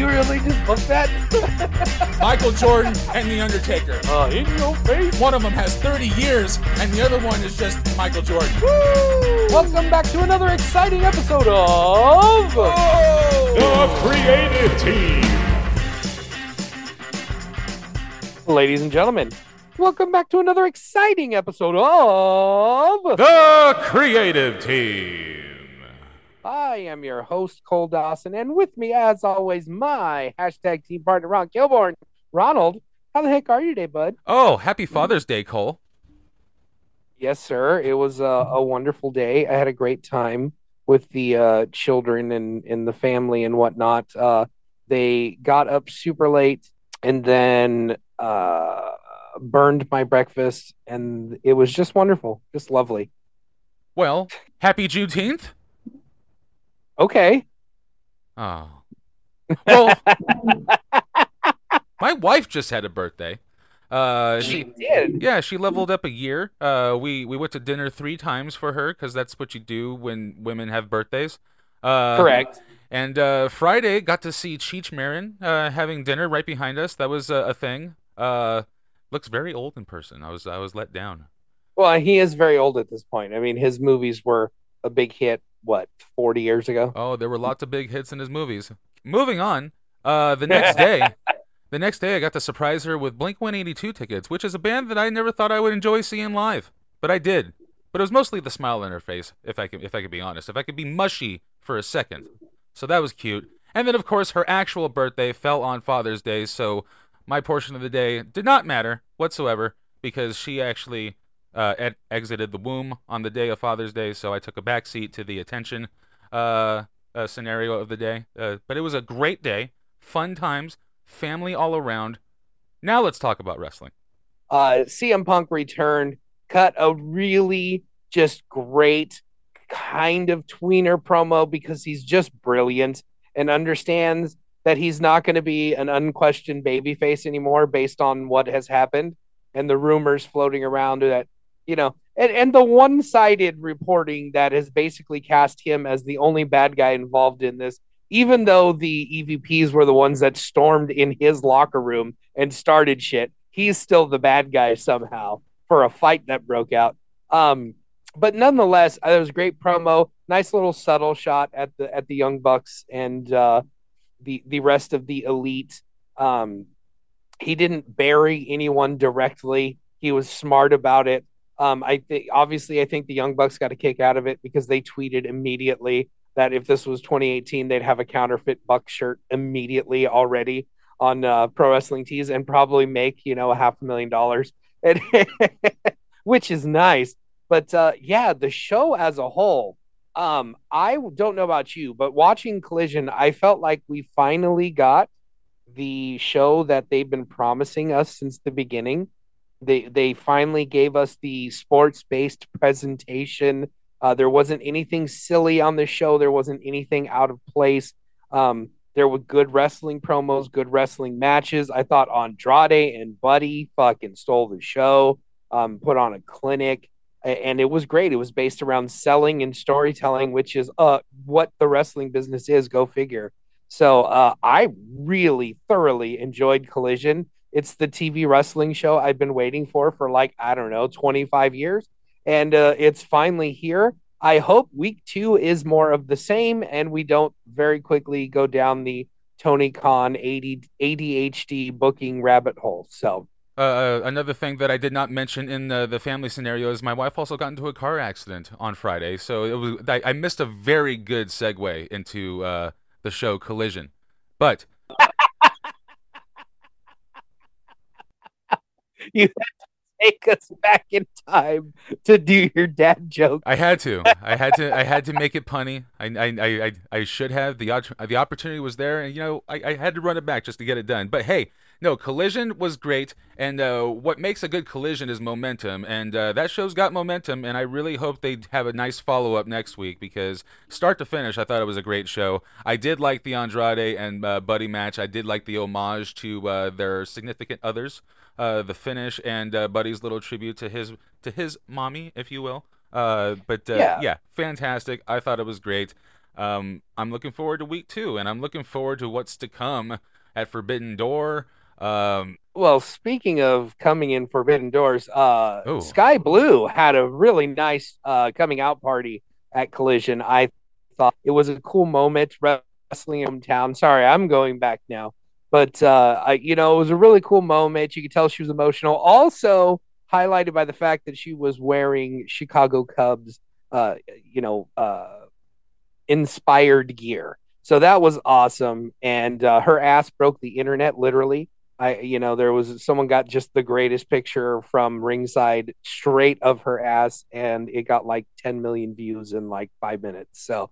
You really just book that? Michael Jordan and The Undertaker. uh, in your face. One of them has 30 years, and the other one is just Michael Jordan. Welcome back to another exciting episode of The creative team. Ladies and gentlemen, welcome back to another exciting episode of The creative team. I am your host, Cole Dawson, and with me, as always, my hashtag team partner, Ron Kilborn. Ronald, how the heck are you today, bud? Oh, happy Father's Day, Cole. Yes, sir. It was a, a wonderful day. I had a great time with the uh, children and, and the family and whatnot. Uh, they got up super late and then uh, burned my breakfast, and it was just wonderful, just lovely. Well, happy Juneteenth. Okay. Oh. Well, my wife just had a birthday. Uh, She she, did. yeah, she leveled up a year. Uh, we we went to dinner three times for her because that's what you do when women have birthdays. Uh, Correct. And uh, Friday, got to see Cheech Marin uh, having dinner right behind us. That was a, a thing. Uh, looks very old in person. I was I was let down. Well, he is very old at this point. I mean, his movies were a big hit, what, 40 years ago? Oh, there were lots of big hits in his movies. Moving on. Uh, the next day, the next day, I got to surprise her with Blink 182 tickets, which is a band that I never thought I would enjoy seeing live, but I did. But it was mostly the smile on her face, if I could, if I could be honest, if I could be mushy for a second. So that was cute. And then, of course, her actual birthday fell on Father's Day, so my portion of the day did not matter whatsoever because she actually uh, ed- exited the womb on the day of Father's Day, so I took a back seat to the attention uh, uh, scenario of the day. Uh, but it was a great day, fun times, family all around. Now let's talk about wrestling. uh, CM Punk returned, cut a really just great kind of tweener promo because he's just brilliant and understands that he's not going to be an unquestioned babyface anymore based on what has happened and the rumors floating around that you know and, and the one-sided reporting that has basically cast him as the only bad guy involved in this even though the evps were the ones that stormed in his locker room and started shit he's still the bad guy somehow for a fight that broke out. Um but nonetheless uh, it was a great promo nice little subtle shot at the at the young bucks and uh the the rest of the elite. Um he didn't bury anyone directly. He was smart about it um i think obviously i think the young bucks got a kick out of it because they tweeted immediately that if this was 2018 they'd have a counterfeit buck shirt immediately already on uh, pro wrestling tees and probably make you know a half a million dollars. Which is nice. But uh yeah the show as a whole um i don't know about you but watching collision i felt like we finally got the show that they've been promising us since the beginning they they finally gave us the sports based presentation. Uh, there wasn't anything silly on the show. There wasn't anything out of place. Um, there were good wrestling promos good wrestling matches. I thought andrade and buddy fucking stole the show um, put on a clinic and it was great. It was based around selling and storytelling which is uh what the wrestling business is. Go figure. So uh, i really thoroughly enjoyed collision it's the tv wrestling show i've been waiting for for like i don't know 25 years. And uh, it's finally here. I hope week two is more of the same and we don't very quickly go down the tony khan 80 adhd booking rabbit hole. So Uh, another thing that I did not mention in the, the family scenario is my wife also got into a car accident on Friday, so it was I, I missed a very good segue into uh, the show Collision. But you have to take us back in time to do your dad joke. I had to. I had to. I had to make it punny. I I, I, I, I should have. The the opportunity was there, and you know I, I had to run it back just to get it done. But hey, no, Collision was great, and uh, what makes a good collision is momentum, and uh, that show's got momentum, and I really hope they have a nice follow up next week because start to finish, I thought it was a great show. I did like the Andrade and uh, Buddy match. I did like the homage to uh, their significant others, uh, the finish, and uh, Buddy's little tribute to his to his mommy, if you will. but Yeah. yeah, fantastic. I thought it was great. Um, I'm looking forward to week two, and I'm looking forward to what's to come at Forbidden Door. Um, Well, speaking of coming in Forbidden Doors, uh, Skye Blue had a really nice uh, coming out party at Collision. I thought it was a cool moment wrestling in town. Sorry, I'm going back now, but uh, I, you know, it was a really cool moment. You could tell she was emotional. Also highlighted by the fact that she was wearing Chicago Cubs, uh, you know, uh, inspired gear. So that was awesome, and uh, her ass broke the internet literally. I, you know, there was someone got just the greatest picture from ringside straight of her ass, and it got like 10 million views in like five minutes. So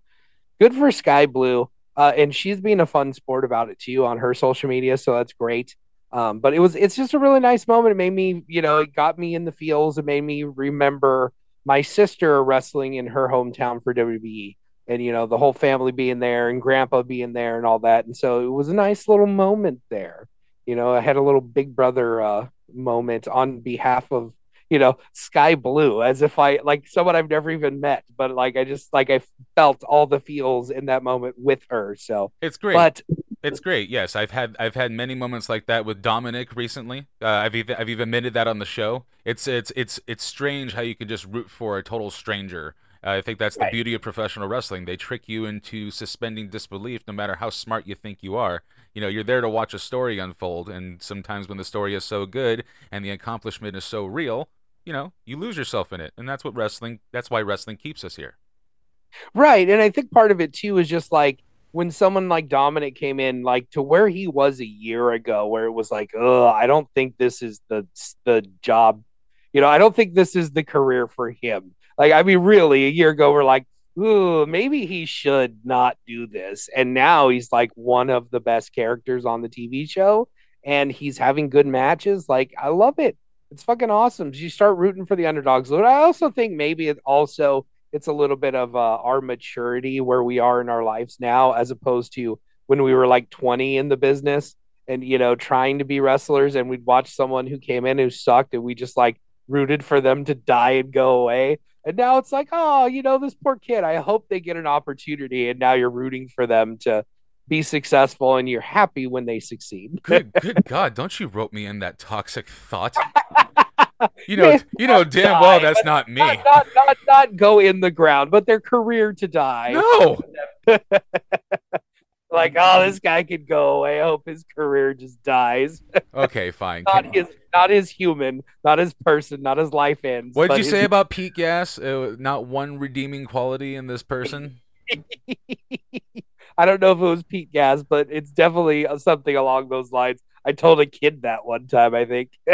good for Skye Blue. Uh, and she's being a fun sport about it too on her social media. So that's great. Um, but it was, it's just a really nice moment. It made me, you know, it got me in the feels. It made me remember my sister wrestling in her hometown for WWE and, you know, the whole family being there and grandpa being there and all that. And so it was a nice little moment there you know i had a little big brother uh moment on behalf of you know skye blue as if i like someone i've never even met but like i just like i felt all the feels in that moment with her so it's great. but It's great. Yes, I've had I've had many moments like that with Dominic recently. Uh, I've even I've even admitted that on the show. It's it's it's it's strange how you can just root for a total stranger. Uh, I think that's the Right. beauty of professional wrestling. They trick you into suspending disbelief, no matter how smart you think you are. You know, you're there to watch a story unfold, and sometimes when the story is so good and the accomplishment is so real, you know, you lose yourself in it, and that's what wrestling. That's why wrestling keeps us here. right. And i think part of it too is just like when someone like dominic came in like to where he was a year ago where it was like oh i don't think this is the the job you know i don't think this is the career for him. Like i mean really a year ago we're like ooh maybe he should not do this. And now he's like one of the best characters on the tv show and he's having good matches. Like i love it it's fucking awesome. You start rooting for the underdogs. But i also think maybe it also it's a little bit of uh, our maturity where we are in our lives now as opposed to when we were like 20 in the business and you know trying to be wrestlers and we'd watch someone who came in who sucked and we just like rooted for them to die and go away. And now it's like oh you know this poor kid. I hope they get an opportunity. And now you're rooting for them to be successful and you're happy when they succeed Good, good God! Don't you rope me in that toxic thought? You know, you know damn well that's not me. not, not, not, not go in the ground but their career to die No, like oh this guy could go away i hope his career just dies okay, fine. not Can- his not his human not his person not his life ends What'd but you his- say about Pete Gas? Uh, not one redeeming quality in this person. I don't know if it was pete gas but it's definitely something along those lines i told a kid that one time i think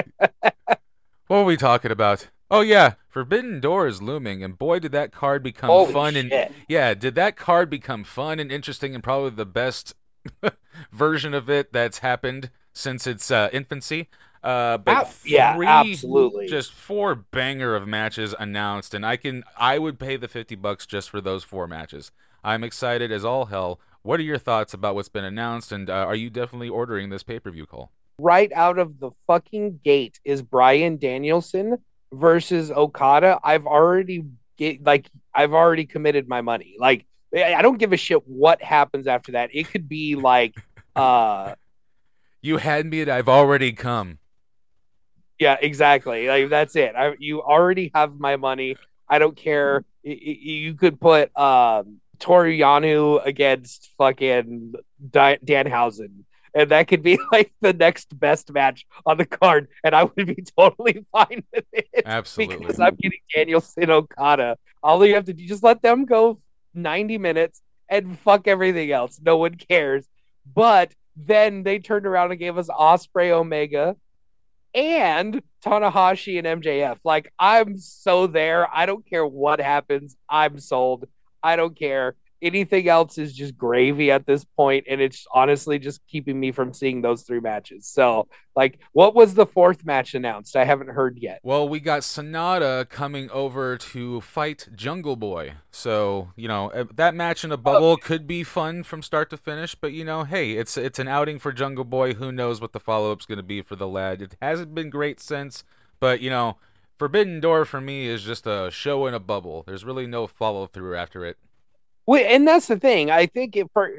What were we talking about? Oh yeah, Forbidden Door is looming, and boy, did that card become Holy fun and yeah, did that card become fun and interesting, and probably the best version of it that's happened since its uh, infancy. Uh, but Ab- yeah, three, absolutely. just four banger of matches announced, and I can I would pay the fifty bucks just for those four matches. I'm excited as all hell. What are your thoughts about what's been announced, and uh, are you definitely ordering this pay per view, Cole? right out of the fucking gate is Brian Danielson versus Okada. I've already get like I've already committed my money. Like I don't give a shit what happens after that. It could be like uh You had me at I've already come. yeah, exactly. Like that's it. I, you already have my money. I don't care. Y- y- You could put um Toriano against fucking Di- Danhausen. And that could be like the next best match on the card, and I would be totally fine with it. Absolutely. because I'm getting Danielson Okada. All you have to do is just let them go 90 minutes and fuck everything else. No one cares. But then they turned around and gave us Osprey Omega and Tanahashi and MJF. Like I'm so there. I don't care what happens. I'm sold. I don't care. anything else is just gravy at this point, and it's honestly just keeping me from seeing those three matches. So, like, what was the fourth match announced? I haven't heard yet. Well, we got Sonata coming over to fight Jungle Boy. So, you know, uh, that match in a bubble could be fun from start to finish, but you know, hey, it's it's an outing for Jungle Boy. Who knows what the follow-up's going to be for the lad. It hasn't been great since, but you know, Forbidden Door for me is just a show in a bubble. There's really no follow-through after it. Well, and that's the thing. I think it, for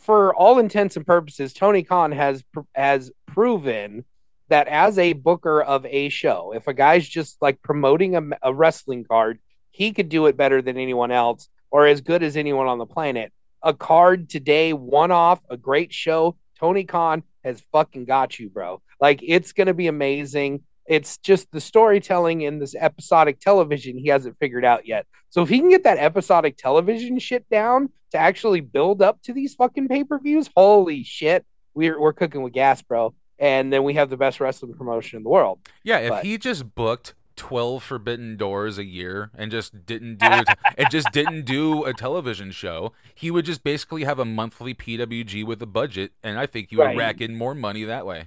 for all intents and purposes, Tony Khan has has proven that as a booker of a show, if a guy's just like promoting a, a wrestling card, he could do it better than anyone else or as good as anyone on the planet. A card today, one off, a great show. Tony Khan has fucking got you, bro. Like it's gonna be amazing. It's just the storytelling in this episodic television he hasn't figured out yet. So if he can get that episodic television shit down to actually build up to these fucking pay per views, holy shit, we're we're cooking with gas, bro. And then we have the best wrestling promotion in the world. Yeah, if But- he just booked 12 forbidden doors a year and just didn't do it and just didn't do a television show he would just basically have a monthly pwg with a budget and i think he would Right. rack in more money that way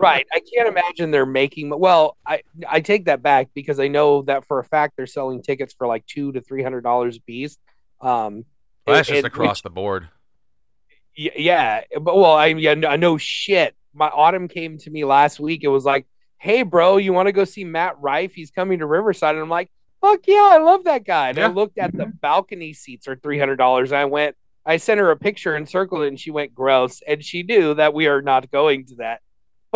right. I can't imagine they're making. Well, I I take that back because I know that for a fact they're selling tickets for like two to three hundred dollars a piece. Um, well, that's and- just and- across the board. Yeah but well i yeah no- i know shit. My autumn came to me last week. It was like hey bro you want to go see matt rife? He's coming to riverside. And i'm like fuck yeah i love that guy. And i looked at the balcony seats are $300 i went i sent her a picture and circled it and she went gross. And she knew that we are not going to that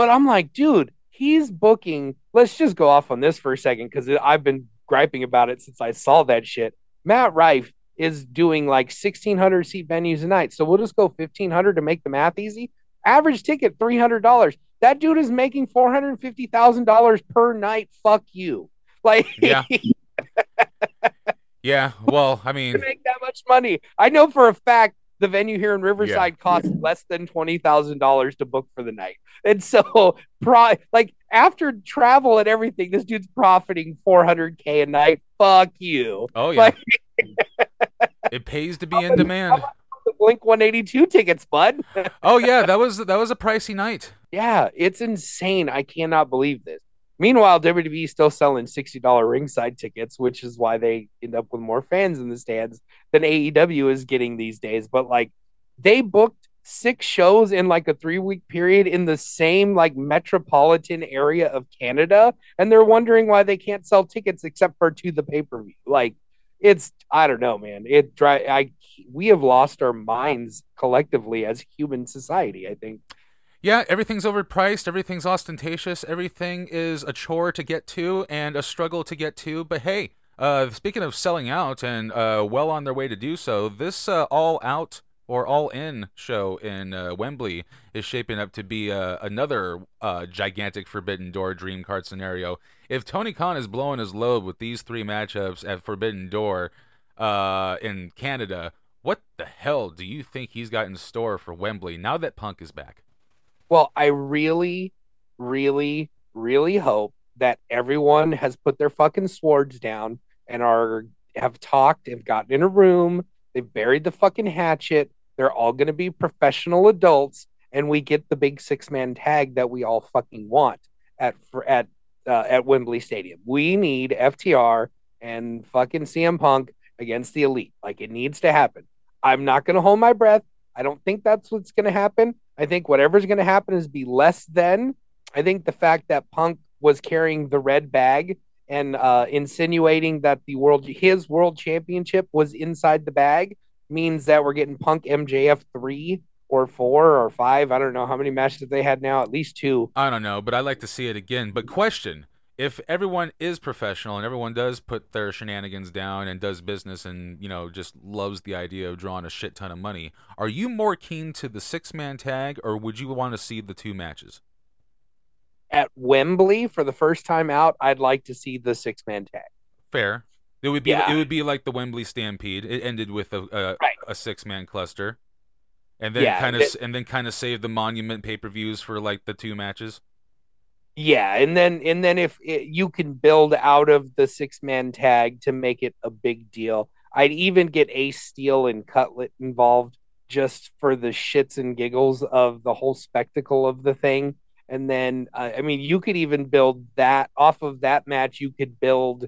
but i'm like dude he's booking let's just go off on this for a second because i've been griping about it since i saw that shit matt rife is doing like 1600 seat venues a night. So we'll just go 1500 to make the math easy. Average ticket $300. That dude is making $450,000 per night. Fuck you. Like Yeah. yeah well i mean make that much money. I know for a fact the venue here in Riverside costs less than $20,000 to book for the night. And so pro- like after travel and everything this dude's profiting 400k a night. Fuck you. oh yeah Like- it pays to be in demand Blink 182 tickets, bud. oh yeah that was that was a pricey night Yeah, it's insane. I cannot believe this. Meanwhile, WWE is still selling $60 ringside tickets, which is why they end up with more fans in the stands than AEW is getting these days. But like they booked six shows in like a three week period in the same like metropolitan area of Canada, and they're wondering why they can't sell tickets except for to the pay per view. Like it's I don't know, man. It dry I we have lost our minds collectively as human society, I think. Yeah, everything's overpriced, everything's ostentatious, everything is a chore to get to and a struggle to get to. But hey, uh, speaking of selling out and uh, well on their way to do so, this uh, all out or all in show in uh, Wembley is shaping up to be uh, another uh, gigantic Forbidden Door dream card scenario. If Tony Khan is blowing his load with these three matchups at Forbidden Door in Canada, what the hell do you think he's got in store for Wembley now that Punk is back? Well, I really, really, really hope that everyone has put their fucking swords down and are have talked, have gotten in a room, they've buried the fucking hatchet. They're all going to be professional adults, and we get the big six man tag that we all fucking want at at uh, at Wembley Stadium. We need FTR and fucking CM Punk against the Elite. Like it needs to happen. I'm not going to hold my breath. I don't think that's what's going to happen. I think whatever's going to happen is be less than. I think the fact that Punk was carrying the red bag and uh, insinuating that the world his world championship was inside the bag means that we're getting Punk MJF three or four or five. I don't know how many matches they had now. At least two. I don't know, but I'd like to see it again. But question: If everyone is professional and everyone does put their shenanigans down and does business and you know just loves the idea of drawing a shit ton of money, are you more keen to the six man tag or would you want to see the two matches? At Wembley for the first time out, I'd like to see the six man tag. Fair. It would be Yeah. it would be like the Wembley Stampede. It ended with a a, Right. a six man cluster, and then Yeah, kind of and then kind of save the Monument pay per views for like the two matches. Yeah, and then and then if it, you can build out of the six man tag to make it a big deal, I'd even get Ace Steel and Cutler involved just for the shits and giggles of the whole spectacle of the thing. And then, uh, I mean, you could even build that off of that match. You could build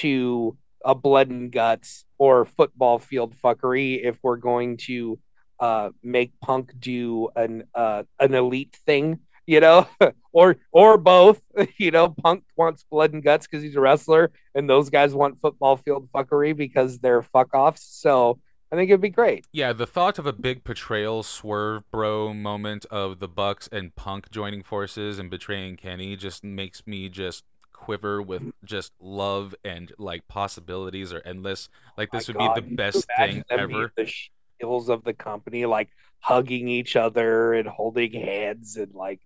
to a blood and guts or football field fuckery if we're going to uh, make Punk do an uh, an elite thing, you know, or or both. You know, Punk wants blood and guts because he's a wrestler, and those guys want football field fuckery because they're fuck offs. So I think it'd be great. Yeah, the thought of a big betrayal swerve bro moment of the Bucks and Punk joining forces and betraying Kenny just makes me just quiver with just love and like possibilities are endless. Like this My would God, be the you best thing ever. The heels of the company, like hugging each other and holding hands, and like,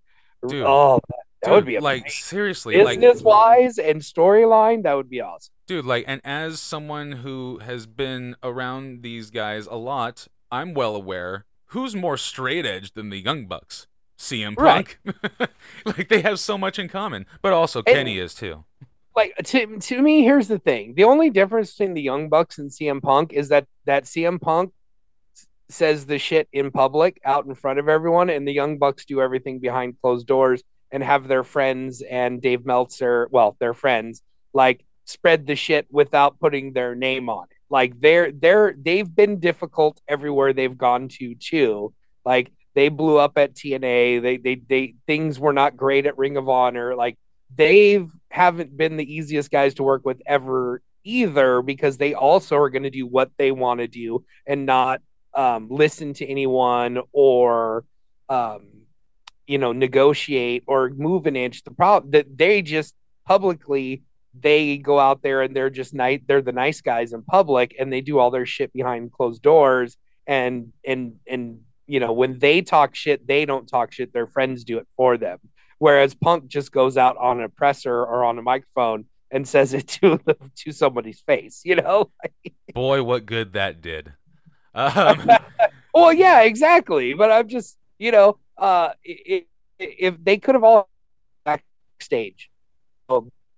Dude. oh, that, that would Dude, be like amazing. seriously, like business wise and storyline. That would be awesome. dude, like and as someone who has been around these guys a lot, I'm well aware who's more straight edge than the Young Bucks. CM Punk, Right. Like they have so much in common, but also And- Kenny is too. like to to me here's the thing the only difference between the young bucks and cm punk is that that cm punk says the shit in public out in front of everyone and the young bucks do everything behind closed doors and have their friends and dave meltzer well their friends like spread the shit without putting their name on it. Like they're they're they've been difficult everywhere they've gone to too. Like they blew up at tna they they they things were not great at ring of honor. Like they've haven't been the easiest guys to work with ever either because they also are going to do what they want to do and not um, listen to anyone or um, you know negotiate or move an inch. The problem that they just publicly they go out there and they're just nice they're the nice guys in public and they do all their shit behind closed doors. And and and you know when they talk shit they don't talk shit their friends do it for them. Whereas punk just goes out on a presser or on a microphone and says it to to somebody's face you know? Boy, what good that did. Um, well yeah exactly. But i'm just you know uh i- i- if they could have all backstage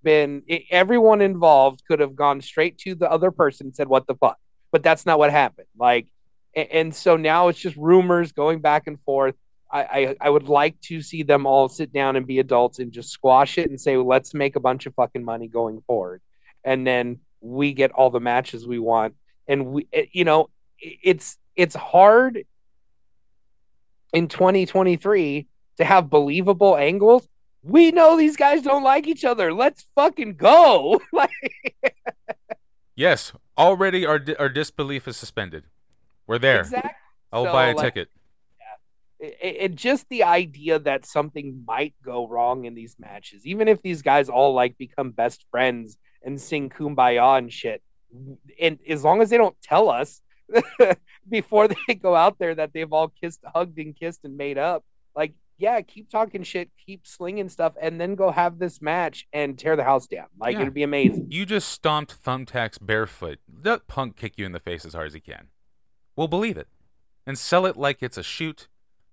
been everyone involved could have gone straight to the other person and said what the fuck? But that's not what happened. Like and so now it's just rumors going back and forth. I, I I would like to see them all sit down and be adults and just squash it and say let's make a bunch of fucking money going forward. And then we get all the matches we want. And we you know it's it's hard in 2023 to have believable angles we know these guys don't like each other let's fucking go like yes, already our our disbelief is suspended. We're there. exactly I'll So, buy a like, ticket. it, it just the idea that something might go wrong in these matches, even if these guys all like become best friends and sing kumbaya and shit, and as long as they don't tell us before they go out there that they've all kissed, hugged, and kissed and made up, like yeah, keep talking shit, keep slinging stuff, and then go have this match and tear the house down. Like Yeah. it'd be amazing. You just stomped thumbtacks barefoot. Let Punk kick you in the face as hard as he can. We'll believe it. And sell it like it's a shoot.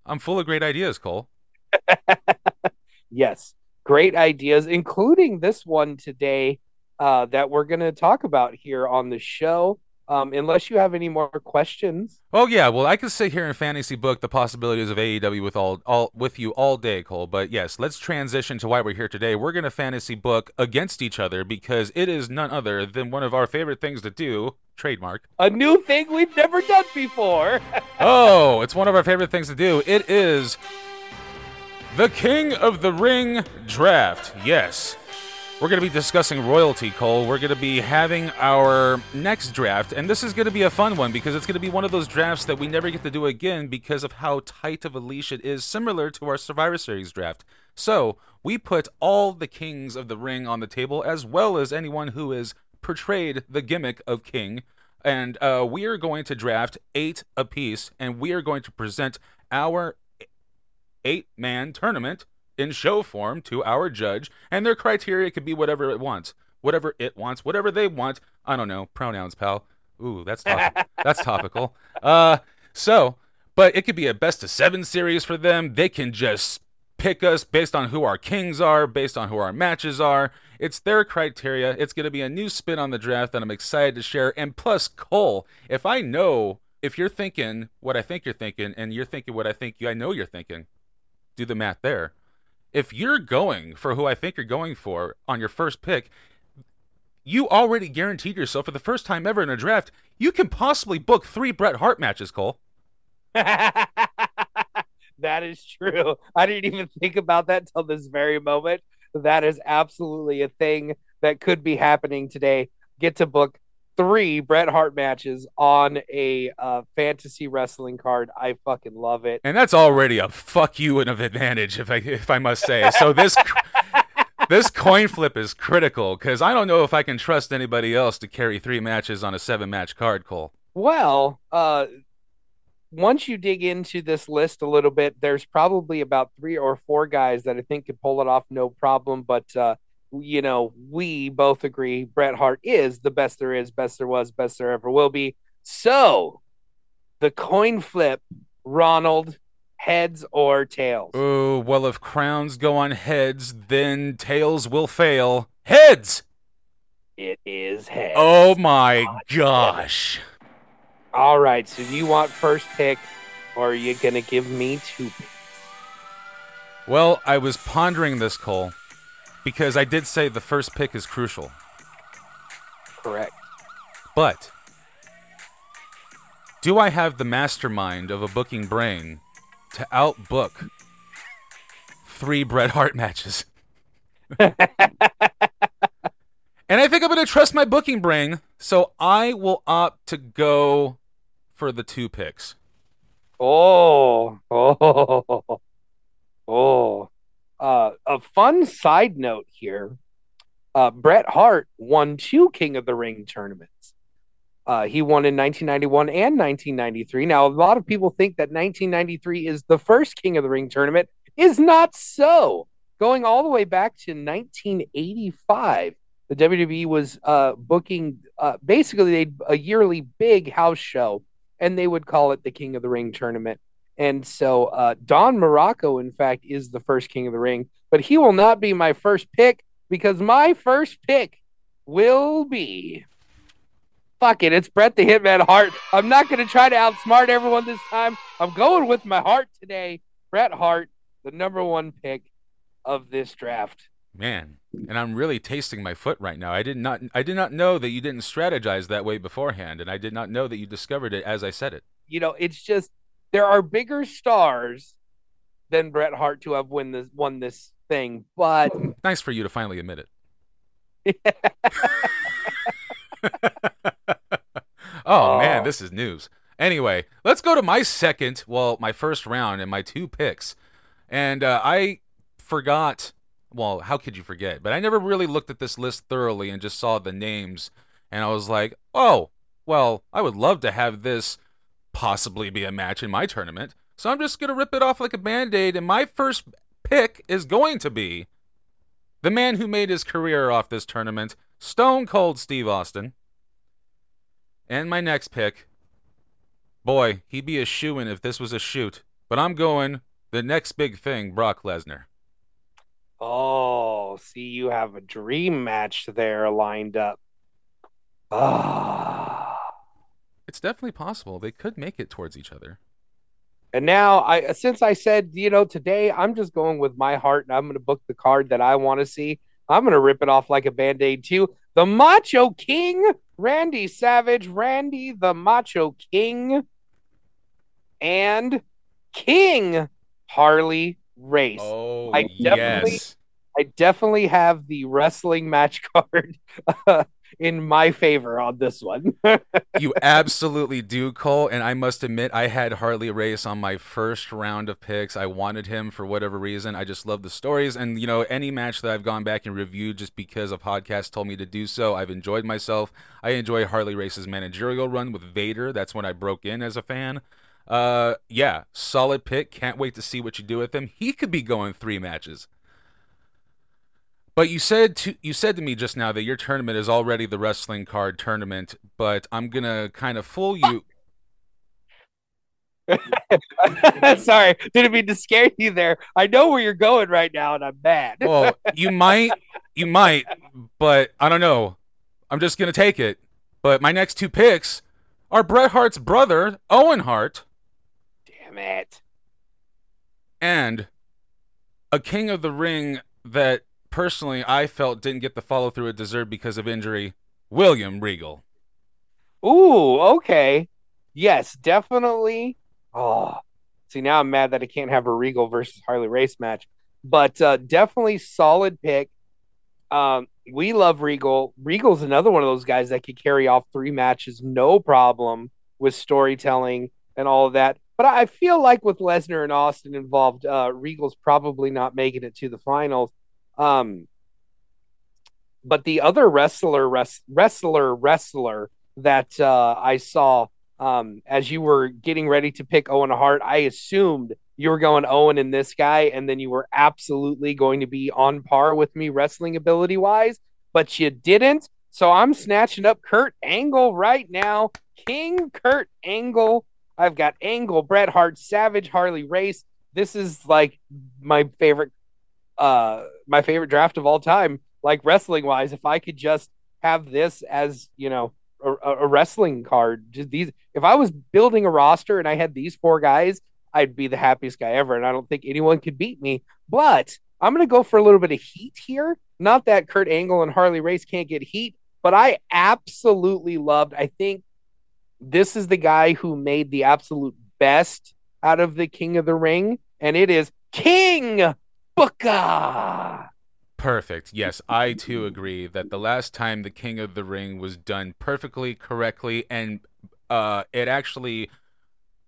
I'm full of great ideas, Cole. Yes, great ideas, including this one today uh, that we're going to talk about here on the show. Um, unless you have any more questions, Oh yeah, well I could sit here and fantasy book the possibilities of AEW with all all with you all day, Cole. But yes, let's transition to why we're here today. We're gonna fantasy book against each other because it is none other than one of our favorite things to do. Trademark. a new thing we've never done before. Oh, it's one of our favorite things to do. It is the King of the Ring draft. Yes. We're going to be discussing royalty, Cole. We're going to be having our next draft, and this is going to be a fun one because it's going to be one of those drafts that we never get to do again because of how tight of a leash it is, similar to our Survivor Series draft. So, we put all the kings of the ring on the table, as well as anyone who has portrayed the gimmick of king and uh, we are going to draft eight apiece, and we are going to present our eight man tournament in show form to our judge, and their criteria could be whatever it wants, whatever it wants, whatever they want. I don't know pronouns, pal. Ooh, that's top- that's topical. Uh, so, but it could be a best of seven series for them. They can just pick us based on who our kings are, based on who our matches are. It's their criteria. It's going to be a new spin on the draft that I'm excited to share. And plus, Cole, if I know, if you're thinking what I think you're thinking, and you're thinking what I think you, I know you're thinking, do the math there. If you're going for who I think you're going for on your first pick, you already guaranteed yourself for the first time ever in a draft, you can possibly book three Bret Hart matches, Cole. that is true. I didn't even think about that until this very moment. That is absolutely a thing that could be happening today. Get to book three Bret Hart matches on a uh, fantasy wrestling card. I fucking love it. And that's already a fuck you and of advantage, if I if I must say. So this this coin flip is critical because I don't know if I can trust anybody else to carry three matches on a seven match card, Cole. Well, uh, once you dig into this list a little bit, there's probably about three or four guys that I think could pull it off no problem. But uh, you know, we both agree Bret Hart is the best there is, best there was, best there ever will be. So the coin flip, Ronald, heads or tails? Oh, well, if crowns go on heads, then tails will fail. Heads! It is heads. Oh my gosh. All right, so you want first pick, or are you gonna give me two picks? Well, I was pondering this, Cole, because I did say the first pick is crucial. Correct. But do I have the mastermind of a booking brain to outbook three Bret Hart matches? and I think I'm going to trust my booking brain, so I will opt to go for the two picks. Oh, oh, oh. Uh, a fun side note here. Uh, Bret Hart won two King of the Ring tournaments. Uh, he won in 1991 and 1993. Now, a lot of people think that 1993 is the first King of the Ring tournament. Is not so. Going all the way back to 1985, the WWE was uh, booking uh, basically a yearly big house show and they would call it the King of the Ring tournament. And so uh, Don Muraco, in fact, is the first King of the Ring, but he will not be my first pick because my first pick will be. Fuck it, it's Bret the Hitman Hart. I'm not going to try to outsmart everyone this time. I'm going with my heart today. Bret Hart, the number one pick of this draft. Man, and I'm really tasting my foot right now. I did not I did not know that you didn't strategize that way beforehand, and I did not know that you discovered it as I said it. You know, it's just there are bigger stars than Bret Hart to have won this won this thing, but nice for you to finally admit it. oh man, this is news. Anyway, let's go to my second, well, my first round and my two picks. And uh, I forgot well, how could you forget? But I never really looked at this list thoroughly and just saw the names. And I was like, oh, well, I would love to have this possibly be a match in my tournament. So I'm just going to rip it off like a band aid. And my first pick is going to be the man who made his career off this tournament, Stone Cold Steve Austin. And my next pick, boy, he'd be a shoe in if this was a shoot. But I'm going the next big thing, Brock Lesnar. Oh, see, you have a dream match there lined up. Ah. It's definitely possible. They could make it towards each other. And now I since I said, you know, today I'm just going with my heart and I'm gonna book the card that I want to see. I'm gonna rip it off like a band-aid too. The Macho King, Randy Savage, Randy the Macho King, and King Harley race. Oh, I definitely, yes. I definitely have the wrestling match card uh, in my favor on this one. you absolutely do, Cole. And I must admit, I had Harley Race on my first round of picks. I wanted him for whatever reason. I just love the stories. And, you know, any match that I've gone back and reviewed just because a podcast told me to do so, I've enjoyed myself. I enjoy Harley Race's managerial run with Vader. That's when I broke in as a fan. Uh, yeah, solid pick. Can't wait to see what you do with him. He could be going three matches. But you said to you said to me just now that your tournament is already the wrestling card tournament, but I'm gonna kind of fool you. Sorry, didn't mean to scare you there. I know where you're going right now, and I'm mad. Well, you might, you might, but I don't know. I'm just gonna take it. But my next two picks are Bret Hart's brother, Owen Hart, Damn it. and a King of the Ring that personally I felt didn't get the follow through it deserved because of injury, William Regal. Ooh, okay. Yes, definitely. Oh, see, now I'm mad that I can't have a Regal versus Harley Race match, but uh, definitely solid pick. Um, we love Regal. Regal's another one of those guys that could carry off three matches, no problem with storytelling and all of that. But I feel like with Lesnar and Austin involved, uh, Regal's probably not making it to the finals. Um, but the other wrestler, res- wrestler, wrestler that uh, I saw um, as you were getting ready to pick Owen Hart, I assumed you were going Owen and this guy, and then you were absolutely going to be on par with me wrestling ability wise, but you didn't. So I'm snatching up Kurt Angle right now. King Kurt Angle. I've got Angle, Bret Hart, Savage, Harley Race. This is like my favorite uh my favorite draft of all time, like wrestling wise. If I could just have this as, you know, a, a wrestling card. Just these if I was building a roster and I had these four guys, I'd be the happiest guy ever. And I don't think anyone could beat me. But I'm gonna go for a little bit of heat here. Not that Kurt Angle and Harley Race can't get heat, but I absolutely loved. I think this is the guy who made the absolute best out of the King of the Ring, and it is King Booker. Perfect. Yes, I too agree that the last time the King of the Ring was done perfectly, correctly, and uh, it actually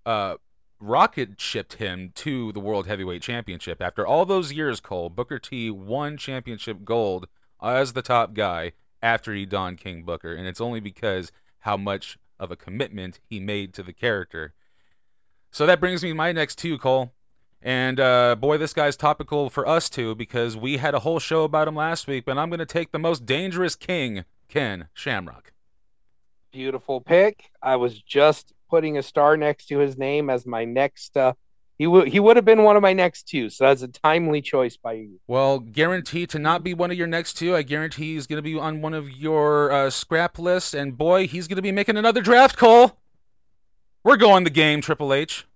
uh, rocket shipped him to the World Heavyweight Championship. After all those years, Cole, Booker T won championship gold as the top guy after he donned King Booker, and it's only because how much of a commitment he made to the character. So that brings me to my next two, Cole. And uh, boy, this guy's topical for us too because we had a whole show about him last week. But I'm going to take the most dangerous king, Ken Shamrock. Beautiful pick. I was just putting a star next to his name as my next. Uh, he would he would have been one of my next two, so that's a timely choice by you. Well, guaranteed to not be one of your next two. I guarantee he's going to be on one of your uh, scrap lists. And boy, he's going to be making another draft, Cole. We're going the game, Triple H.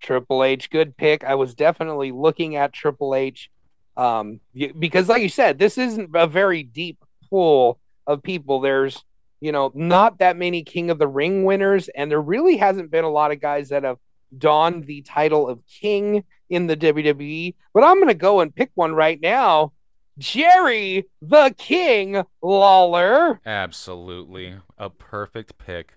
Triple H, good pick. I was definitely looking at Triple H um, because, like you said, this isn't a very deep pool of people. There's, you know, not that many King of the Ring winners, and there really hasn't been a lot of guys that have donned the title of King in the WWE. But I'm going to go and pick one right now. Jerry the King Lawler. Absolutely. A perfect pick.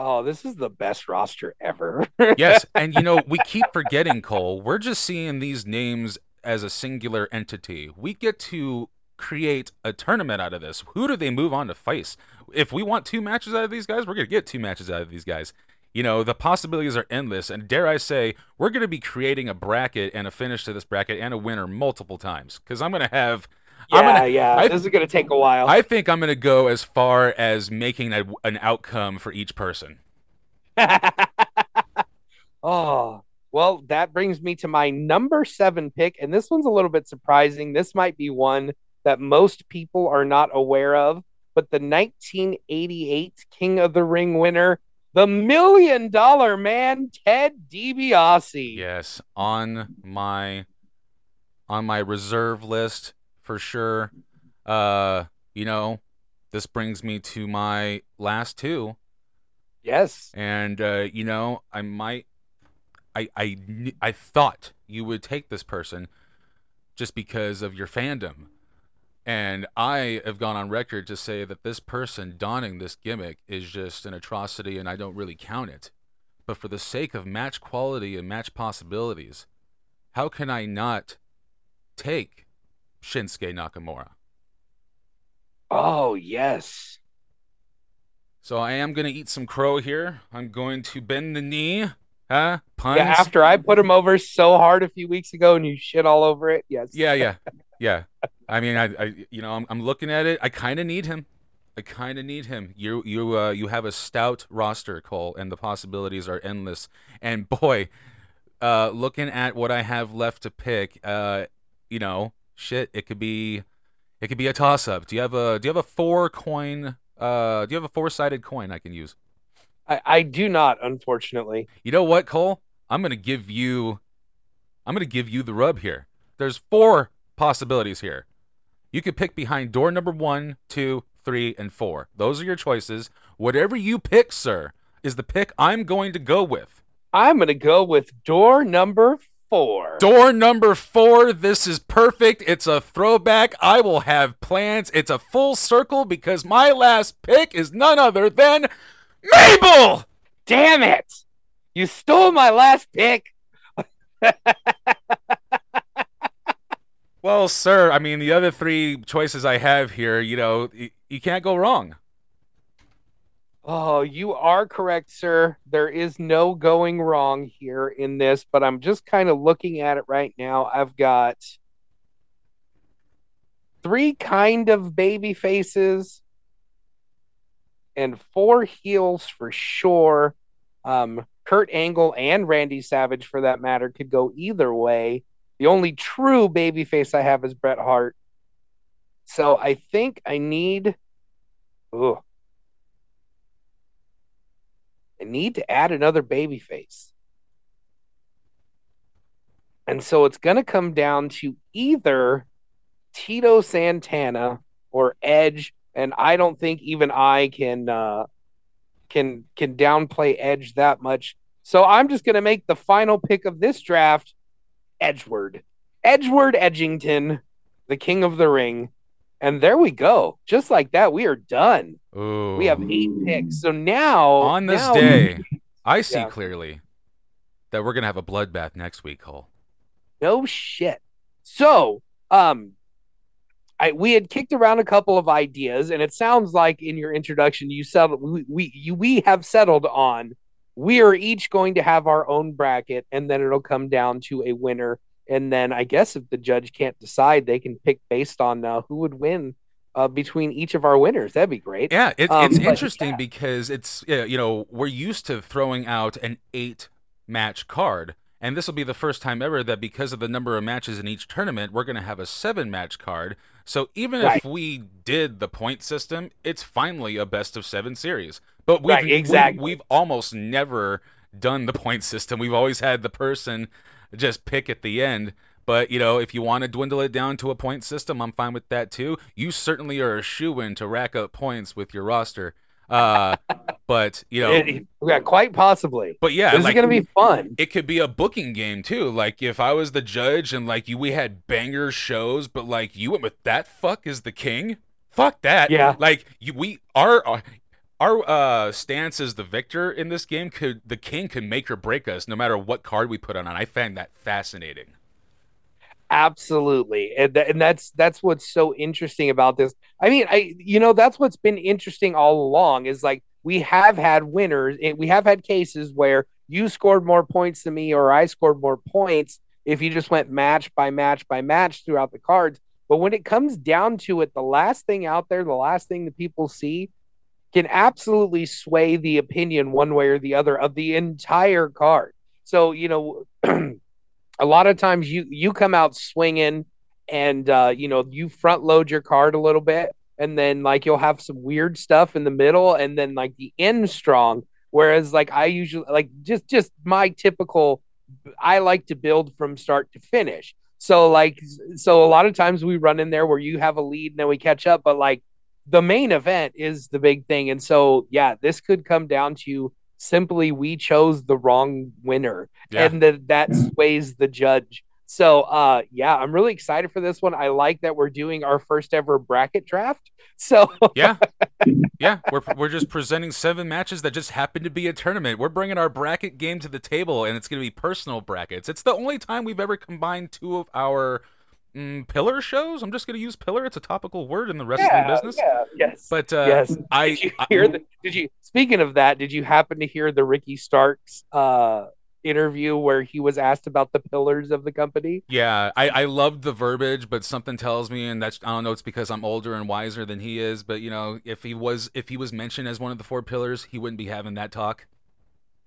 Oh, this is the best roster ever. yes, and you know, we keep forgetting, Cole. We're just seeing these names as a singular entity. We get to create a tournament out of this. Who do they move on to face? If we want two matches out of these guys, we're going to get two matches out of these guys. You know, the possibilities are endless. And dare I say, we're going to be creating a bracket and a finish to this bracket and a winner multiple times. Because I'm going to have. Yeah, I'm gonna, yeah. I- this is going to take a while. I think I'm going to go as far as making a, an outcome for each person. oh, well, that brings me to my number seven pick. And this one's a little bit surprising. This might be one that most people are not aware of. But the 1988 King of the Ring winner, the million dollar man, Ted DiBiase. Yes, on my on my reserve list for sure. Uh, you know, this brings me to my last two, Yes. and uh, you know, I might, I I I thought you would take this person just because of your fandom. And I have gone on record to say that this person donning this gimmick is just an atrocity and I don't really count it. But for the sake of match quality and match possibilities, how can I not take Shinsuke Nakamura? Oh, yes. So I am going to eat some crow here. I'm going to bend the knee. Huh? Puns? Yeah, after I put him over so hard a few weeks ago and you shit all over it. Yes. Yeah, yeah, yeah. I mean, I, I you know, I'm, I'm looking at it. I kind of need him. I kind of need him. You you uh, you have a stout roster, Cole, and the possibilities are endless. And boy, uh, looking at what I have left to pick, uh, you know, shit, it could be it could be a toss up. Do you have a do you have a four coin? Uh, do you have a four sided coin I can use? I, I do not, unfortunately. You know what, Cole? I'm gonna give you, I'm gonna give you the rub here. There's four possibilities here. You could pick behind door number one, two, three, and four. Those are your choices. Whatever you pick, sir, is the pick I'm going to go with. I'm going to go with door number four. Door number four. This is perfect. It's a throwback. I will have plans. It's a full circle because my last pick is none other than Mabel. Damn it! You stole my last pick. Well, sir, I mean, the other three choices I have here, you know, y- you can't go wrong. Oh, you are correct, sir. There is no going wrong here in this, but I'm just kind of looking at it right now. I've got three kind of baby faces and four heels for sure. Um, Kurt Angle and Randy Savage, for that matter, could go either way. The only true baby face I have is Bret Hart. So I think I need. I need to add another baby face. And so it's going to come down to either Tito Santana or Edge and I don't think even I can uh can can downplay Edge that much. So I'm just going to make the final pick of this draft Edgeward. Edgeward Edgington, the king of the ring. And there we go. Just like that, we are done. Ooh. We have eight picks. So now On this now- day, I see Yeah. clearly that we're going to have a bloodbath next week, Cole. No shit. So, um, I we had kicked around a couple of ideas, and it sounds like in your introduction you settled we we you, we have settled on we are each going to have our own bracket, and then it'll come down to a winner. And then I guess if the judge can't decide, they can pick based on uh, who would win uh, between each of our winners. That'd be great. Yeah, it's Um, it's but interesting yeah. because it's you know we're used to throwing out an eight match card, and this will be the first time ever that because of the number of matches in each tournament, we're going to have a seven match card. So even Right. if we did the point system, it's finally a best of seven series. But we've Right, exactly. we, have almost never done the point system. We've always had the person just pick at the end. But you know, if you want to dwindle it down to a point system, I'm fine with that too. You certainly are a shoe in to rack up points with your roster. Uh, but you know, It- yeah, quite possibly. but yeah, this like, is to be fun. it could be a booking game too. Like if I was the judge and like you, we had banger shows, but like you went with that fuck is the king. Fuck that. Yeah. Like you, we our our- uh, stance as the victor in this game could the king could make or break us no matter what card we put on. And I find that fascinating. Absolutely. And, th- and that's that's what's so interesting about this. I mean, I you know, that's what's been interesting all along is like we have had winners and we have had cases where you scored more points than me or I scored more points if you just went match by match by match throughout the cards. But when it comes down to it, the last thing out there, the last thing that people see can absolutely sway the opinion one way or the other of the entire card. So, you know, a lot of times you you come out swinging and uh you know you front load your card a little bit and then like you'll have some weird stuff in the middle and then like the end strong whereas like I usually like just just my typical I like to build from start to finish so like so a lot of times we run in there where you have a lead and then we catch up but like the main event is the big thing and so yeah this could come down to simply we chose the wrong winner Yeah. and that that sways the judge. So uh yeah, I'm really excited for this one. I like that we're doing our first ever bracket draft. So yeah, yeah. We're we're just presenting seven matches that just happen to be a tournament. We're bringing our bracket game to the table, and it's going to be personal brackets. It's the only time we've ever combined two of our mm, pillar shows. I'm just going to use pillar. It's a topical word in the wrestling yeah, business. yeah, yes. But uh, yes. I, did you I- the did you speaking of that, did you happen to hear the Ricky Starks uh interview where he was asked about the pillars of the company. Yeah, I, I loved the verbiage, but something tells me, and that's I don't know, it's because I'm older and wiser than he is. But you know, if he was if he was mentioned as one of the four pillars, he wouldn't be having that talk.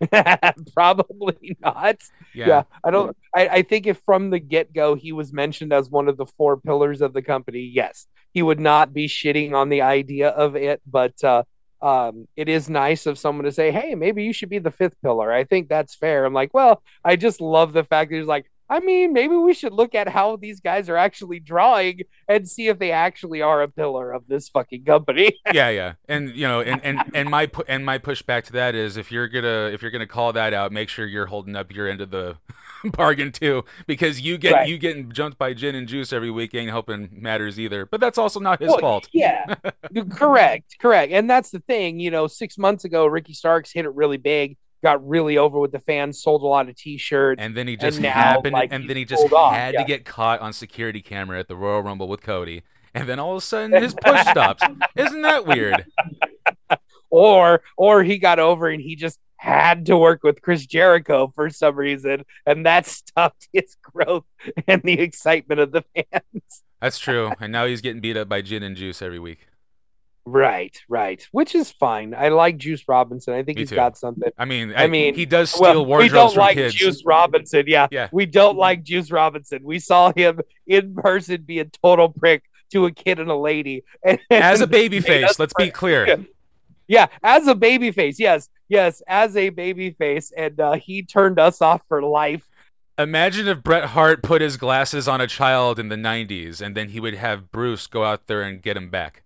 Probably not. Yeah, Yeah, I don't. I, I think if from the get go he was mentioned as one of the four pillars of the company, yes, he would not be shitting on the idea of it. But uh, um, it is nice of someone to say, "Hey, maybe you should be the fifth pillar." I think that's fair. I'm like, well, I just love the fact that he's like, I mean, maybe we should look at how these guys are actually drawing and see if they actually are a pillar of this fucking company. yeah, yeah, and you know, and and and my pu- and my pushback to that is if you're gonna if you're gonna call that out, make sure you're holding up your end of the bargain too, because you get Right. you getting jumped by gin and juice every week ain't helping matters either. But that's also not his Well, fault. Yeah, correct, correct. And that's the thing, you know, six months ago, Ricky Starks hit it really big, got really over with the fans, sold a lot of T-shirts. And then he just now, happened, like, and then he just off, had yeah. to get caught on security camera at the Royal Rumble with Cody. And then all of a sudden his push stops. Isn't that weird? or or he got over and he just had to work with Chris Jericho for some reason, and that stopped his growth and the excitement of the fans. That's true. And now he's getting beat up by gin and juice every week. Right, right, which is fine. I like Juice Robinson. I think Me he's too. got something. I mean, I mean, he does steal Well, we don't like kids. Juice Robinson. Yeah, Yeah. we don't like Juice Robinson. We saw him in person be a total prick to a kid and a lady. And As a baby face, let's be clear. Yeah. yeah, as a baby face. Yes, yes, as a baby face, and uh, he turned us off for life. Imagine if Bret Hart put his glasses on a child in the 90s and then he would have Bruce go out there and get him back.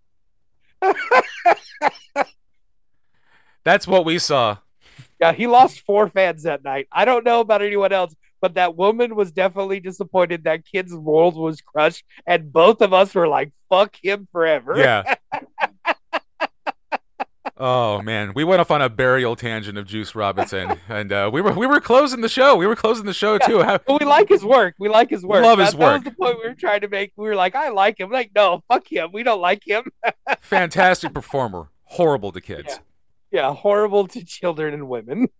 That's what we saw. Yeah, he lost four fans that night. I don't know about anyone else, but that woman was definitely disappointed. That kid's world was crushed, and both of us were like, "Fuck him forever." Yeah. oh man, we went off on a burial tangent of Juice Robinson, and uh, we were we were closing the show. We were closing the show too. How, But we like his work. We like his work. Love his that, That was the point we were trying to make. We were like, I like him. Like, no, fuck him. We don't like him. fantastic performer, horrible to kids. Yeah, horrible to children and women.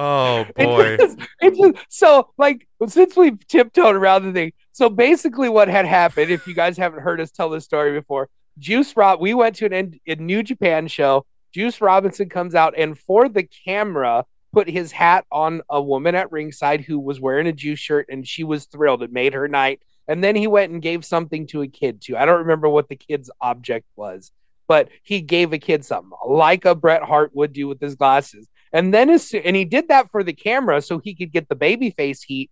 Oh It boy. just- it just- so like since we've tiptoed around the thing, so basically what had happened, if you guys haven't heard us tell this story before, Juice Rob, we went to an a New Japan show. Juice Robinson comes out and for the camera put his hat on a woman at ringside who was wearing a juice shirt and she was thrilled. It made her night. And then he went and gave something to a kid too. I don't remember what the kid's object was, but he gave a kid something like a Bret Hart would do with his glasses. And then as and he did that for the camera so he could get the babyface heat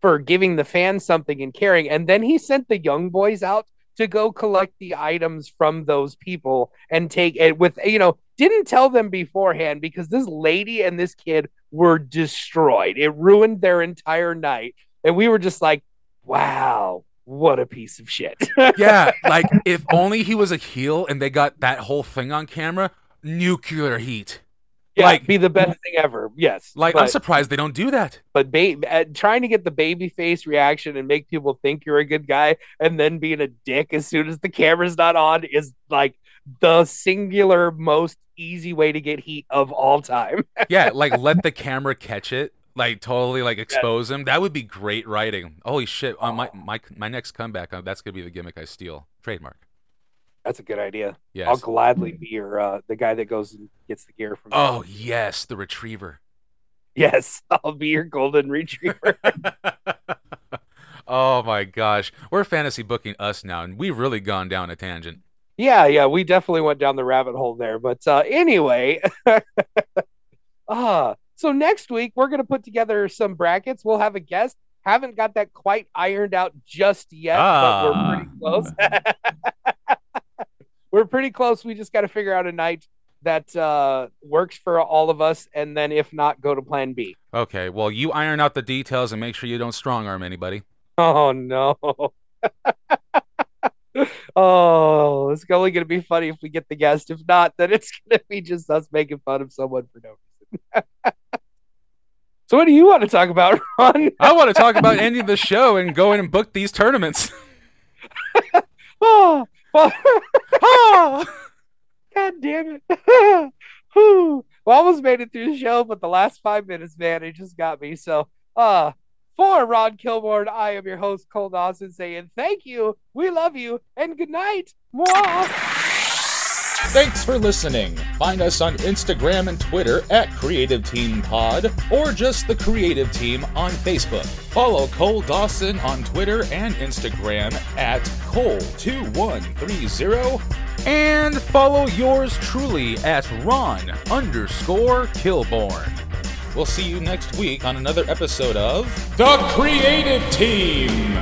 for giving the fans something and caring. And then he sent the young boys out to go collect the items from those people and take it with you know didn't tell them beforehand because this lady and this kid were destroyed. It ruined their entire night. And we were just like, wow, what a piece of shit. yeah, like if only he was a heel and they got that whole thing on camera, nuclear heat. Yeah, Like- be the best thing ever. Yes. Like but, I'm surprised they don't do that. but ba- uh, trying to get the baby face reaction and make people think you're a good guy and then being a dick as soon as the camera's not on is like the singular most easy way to get heat of all time. Yeah, like let the camera catch it, like totally like expose him. That would be great writing. Holy shit! On my my my next comeback, uh, that's gonna be the gimmick I steal. Trademark. That's a good idea. Yes. I'll gladly be your uh, the guy that goes and gets the gear from. Oh yes, the retriever. yes, I'll be your golden retriever. oh my gosh, we're fantasy booking us now, and we've really gone down a tangent. yeah, yeah, we definitely went down the rabbit hole there. But uh, anyway, uh, so next week we're gonna put together some brackets. We'll have a guest. Haven't got that quite ironed out just yet, but we're Ah. pretty close. We're pretty close. We just got to figure out a night that uh, works for all of us, and then if not, go to Plan B. Okay, well you iron out the details and make sure you don't strong arm anybody. Oh no. oh, it's only going to be funny if we get the guest. If not, then it's going to be just us making fun of someone for no reason. so, what do you want to talk about, Ron? I want to talk about ending the show and go in and book these tournaments. Oh, well, Ah! God damn it. Well, We almost made it through the show, but the last five minutes, man, it just got me. So, uh, for Ron Kilborn, I am your host, Cole Dawson, saying thank you, we love you, and good night. Mwah! Thanks for listening. Find us on Instagram and Twitter at Creative Team Pod or just the Creative Team on Facebook. Follow Cole Dawson on Twitter and Instagram at Cole2130. And follow yours truly at Ron underscore Kilborn. We'll see you next week on another episode of The Creative Team.